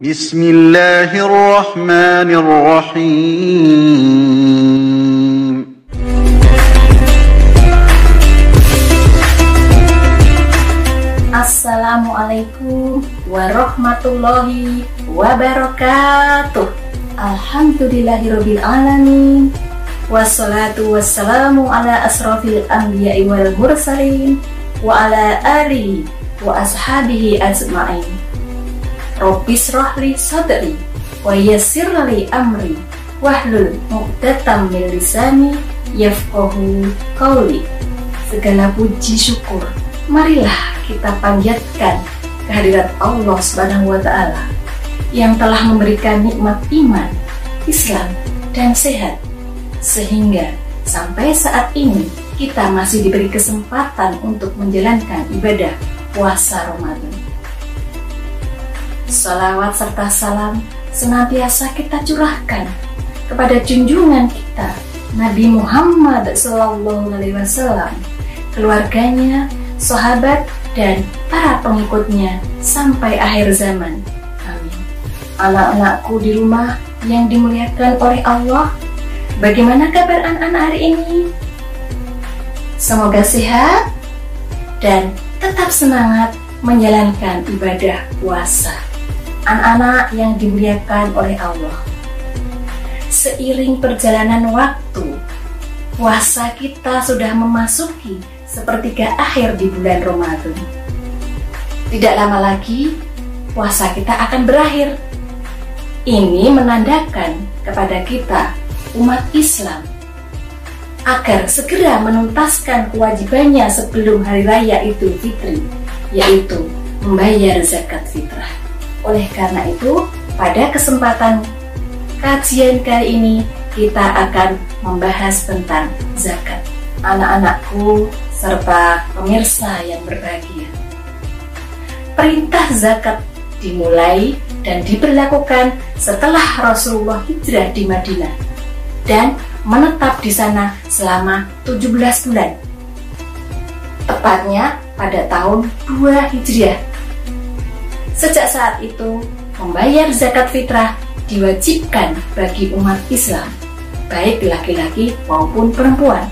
بسم الله الرحمن الرحيم Assalamualaikum warahmatullahi wabarakatuh Alhamdulillahirabbil alamin Wassalatu wassalamu ala asrafil anbiya'i wal mursalin Wa ala alihi wa ashabihi ajma'in Rabbis rohli sadri Wa yassirli amri Wahlul muqdatam min lisani Yafqahu qawli. Segala puji syukur. Marilah kita panjatkan kehadirat Allah Subhanahu wa taala yang telah memberikan nikmat iman, Islam dan sehat. Sehingga sampai saat ini kita masih diberi kesempatan untuk menjalankan ibadah puasa Ramadan. Salawat serta salam senantiasa kita curahkan kepada junjungan kita Nabi Muhammad SAW, keluarganya, sahabat dan para pengikutnya sampai akhir zaman. Amin. Anak-anakku di rumah yang dimuliakan oleh Allah, bagaimana kabar anak-anak hari ini? Semoga sehat dan tetap semangat menjalankan ibadah puasa. Anak-anak yang dimuliakan oleh Allah. Seiring perjalanan waktu, puasa kita sudah memasuki sepertiga akhir di bulan Ramadan. Tidak lama lagi, puasa kita akan berakhir. Ini menandakan kepada kita, umat Islam, agar segera menuntaskan kewajibannya sebelum hari raya Idul Fitri, yaitu membayar zakat fitrah. Oleh karena itu, pada kesempatan kajian kali ini, kita akan membahas tentang zakat. Anak-anakku, serta pemirsa yang berbahagia. Perintah zakat dimulai dan diberlakukan setelah Rasulullah hijrah di Madinah dan menetap di sana selama 17 bulan. Tepatnya pada tahun 2 Hijriah. Sejak saat itu, membayar zakat fitrah diwajibkan bagi umat Islam, baik laki-laki maupun perempuan.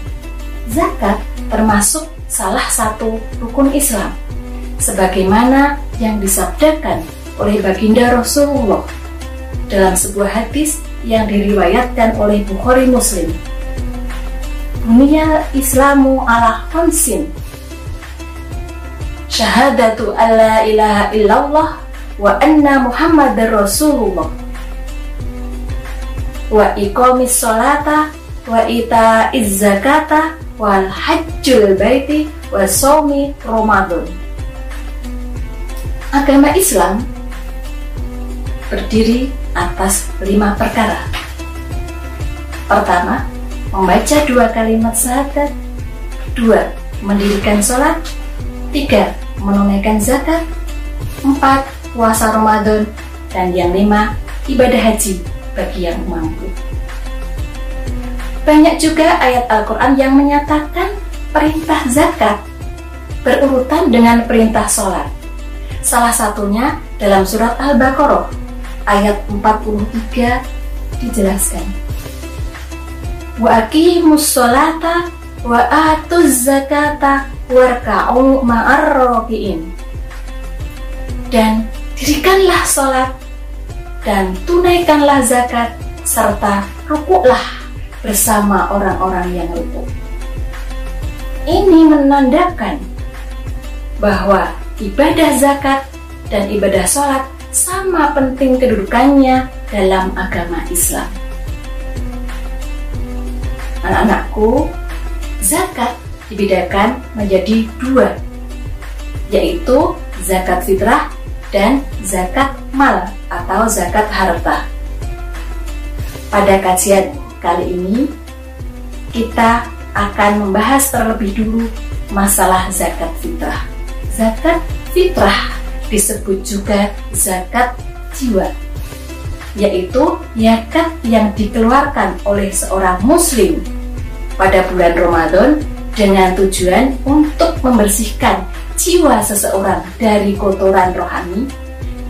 Zakat termasuk salah satu rukun Islam sebagaimana yang disabdakan oleh baginda Rasulullah dalam sebuah hadis yang diriwayatkan oleh Bukhari Muslim Dunia Islamu ala khamsin Syahadatu alla ilaha illallah wa anna muhammadar rasulullah wa iqamis sholata wa ita zakata wal hajjul baiti wa somi Ramadan. Agama Islam berdiri atas lima perkara. Pertama, membaca dua kalimat syahadat. Dua, mendirikan sholat. Tiga, menunaikan zakat. Empat, puasa Ramadan. Dan yang lima, ibadah haji bagi yang mampu. Banyak juga ayat Al-Quran yang menyatakan perintah zakat berurutan dengan perintah sholat. Salah satunya dalam surat Al-Baqarah ayat 43 dijelaskan. Wa aqimus sholata wa atuz zakata warka'u ma'ar Dan dirikanlah sholat dan tunaikanlah zakat serta rukuklah bersama orang-orang yang luput. Ini menandakan bahwa ibadah zakat dan ibadah sholat sama penting kedudukannya dalam agama Islam. Anak-anakku, zakat dibedakan menjadi dua, yaitu zakat fitrah dan zakat mal atau zakat harta. Pada kajian Kali ini kita akan membahas terlebih dulu masalah zakat fitrah. Zakat fitrah disebut juga zakat jiwa, yaitu zakat yang dikeluarkan oleh seorang muslim pada bulan Ramadan dengan tujuan untuk membersihkan jiwa seseorang dari kotoran rohani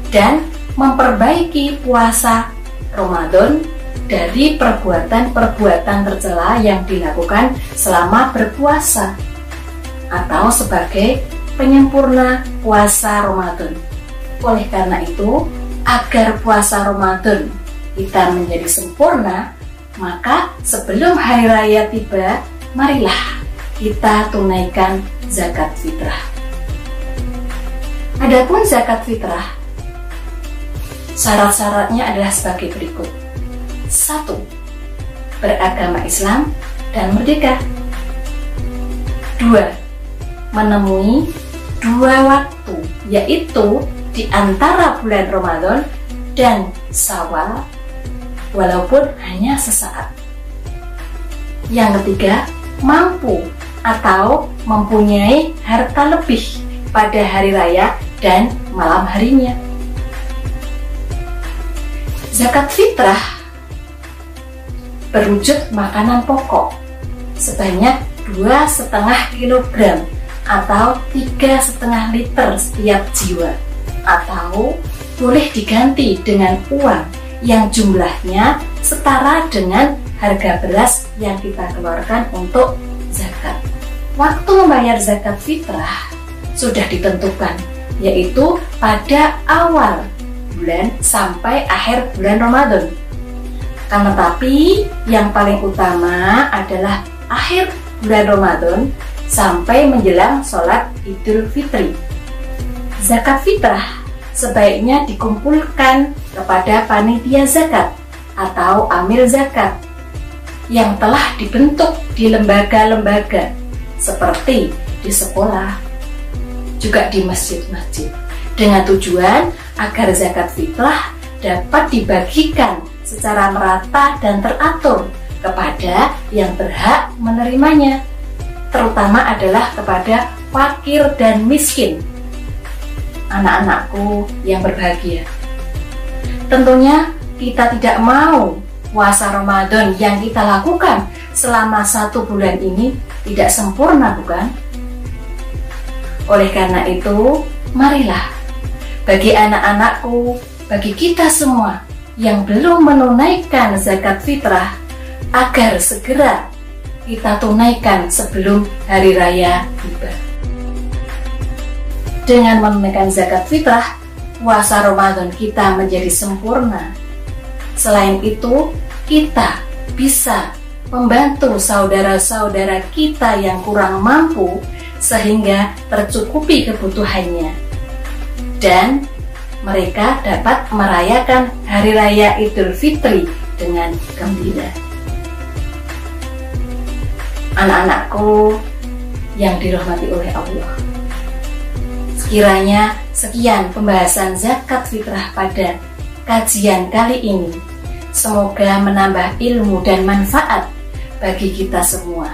dan memperbaiki puasa Ramadan dari perbuatan-perbuatan tercela yang dilakukan selama berpuasa atau sebagai penyempurna puasa Ramadan. Oleh karena itu, agar puasa Ramadan kita menjadi sempurna, maka sebelum hari raya tiba, marilah kita tunaikan zakat fitrah. Adapun zakat fitrah, syarat-syaratnya adalah sebagai berikut. Satu, beragama Islam dan merdeka. Dua, menemui dua waktu, yaitu di antara bulan Ramadan dan Sawal, walaupun hanya sesaat. Yang ketiga, mampu atau mempunyai harta lebih pada hari raya dan malam harinya. Zakat fitrah berwujud makanan pokok sebanyak dua setengah kilogram atau tiga setengah liter setiap jiwa atau boleh diganti dengan uang yang jumlahnya setara dengan harga beras yang kita keluarkan untuk zakat. Waktu membayar zakat fitrah sudah ditentukan, yaitu pada awal bulan sampai akhir bulan Ramadan. Karena tapi yang paling utama adalah akhir bulan Ramadan sampai menjelang sholat Idul Fitri. Zakat fitrah sebaiknya dikumpulkan kepada panitia zakat atau amil zakat yang telah dibentuk di lembaga-lembaga seperti di sekolah, juga di masjid-masjid dengan tujuan agar zakat fitrah dapat dibagikan secara merata dan teratur kepada yang berhak menerimanya terutama adalah kepada fakir dan miskin anak-anakku yang berbahagia. Tentunya kita tidak mau puasa Ramadan yang kita lakukan selama satu bulan ini tidak sempurna bukan? Oleh karena itu, marilah bagi anak-anakku, bagi kita semua yang belum menunaikan zakat fitrah agar segera kita tunaikan sebelum hari raya tiba dengan menunaikan zakat fitrah, puasa Ramadan kita menjadi sempurna. Selain itu, kita bisa membantu saudara-saudara kita yang kurang mampu sehingga tercukupi kebutuhannya. Dan mereka dapat merayakan hari raya Idul Fitri dengan gembira. Anak-anakku yang dirahmati oleh Allah. Kiranya sekian pembahasan zakat fitrah pada kajian kali ini. Semoga menambah ilmu dan manfaat bagi kita semua.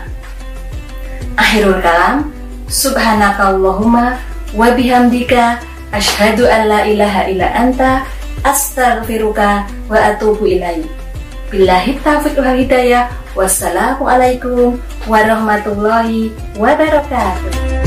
Akhirul kalam, subhanakallahumma wa bihamdika asyhadu an la ilaha illa anta astaghfiruka wa atubu ilaik. Billahi taufiq wal hidayah. Wassalamualaikum warahmatullahi wabarakatuh.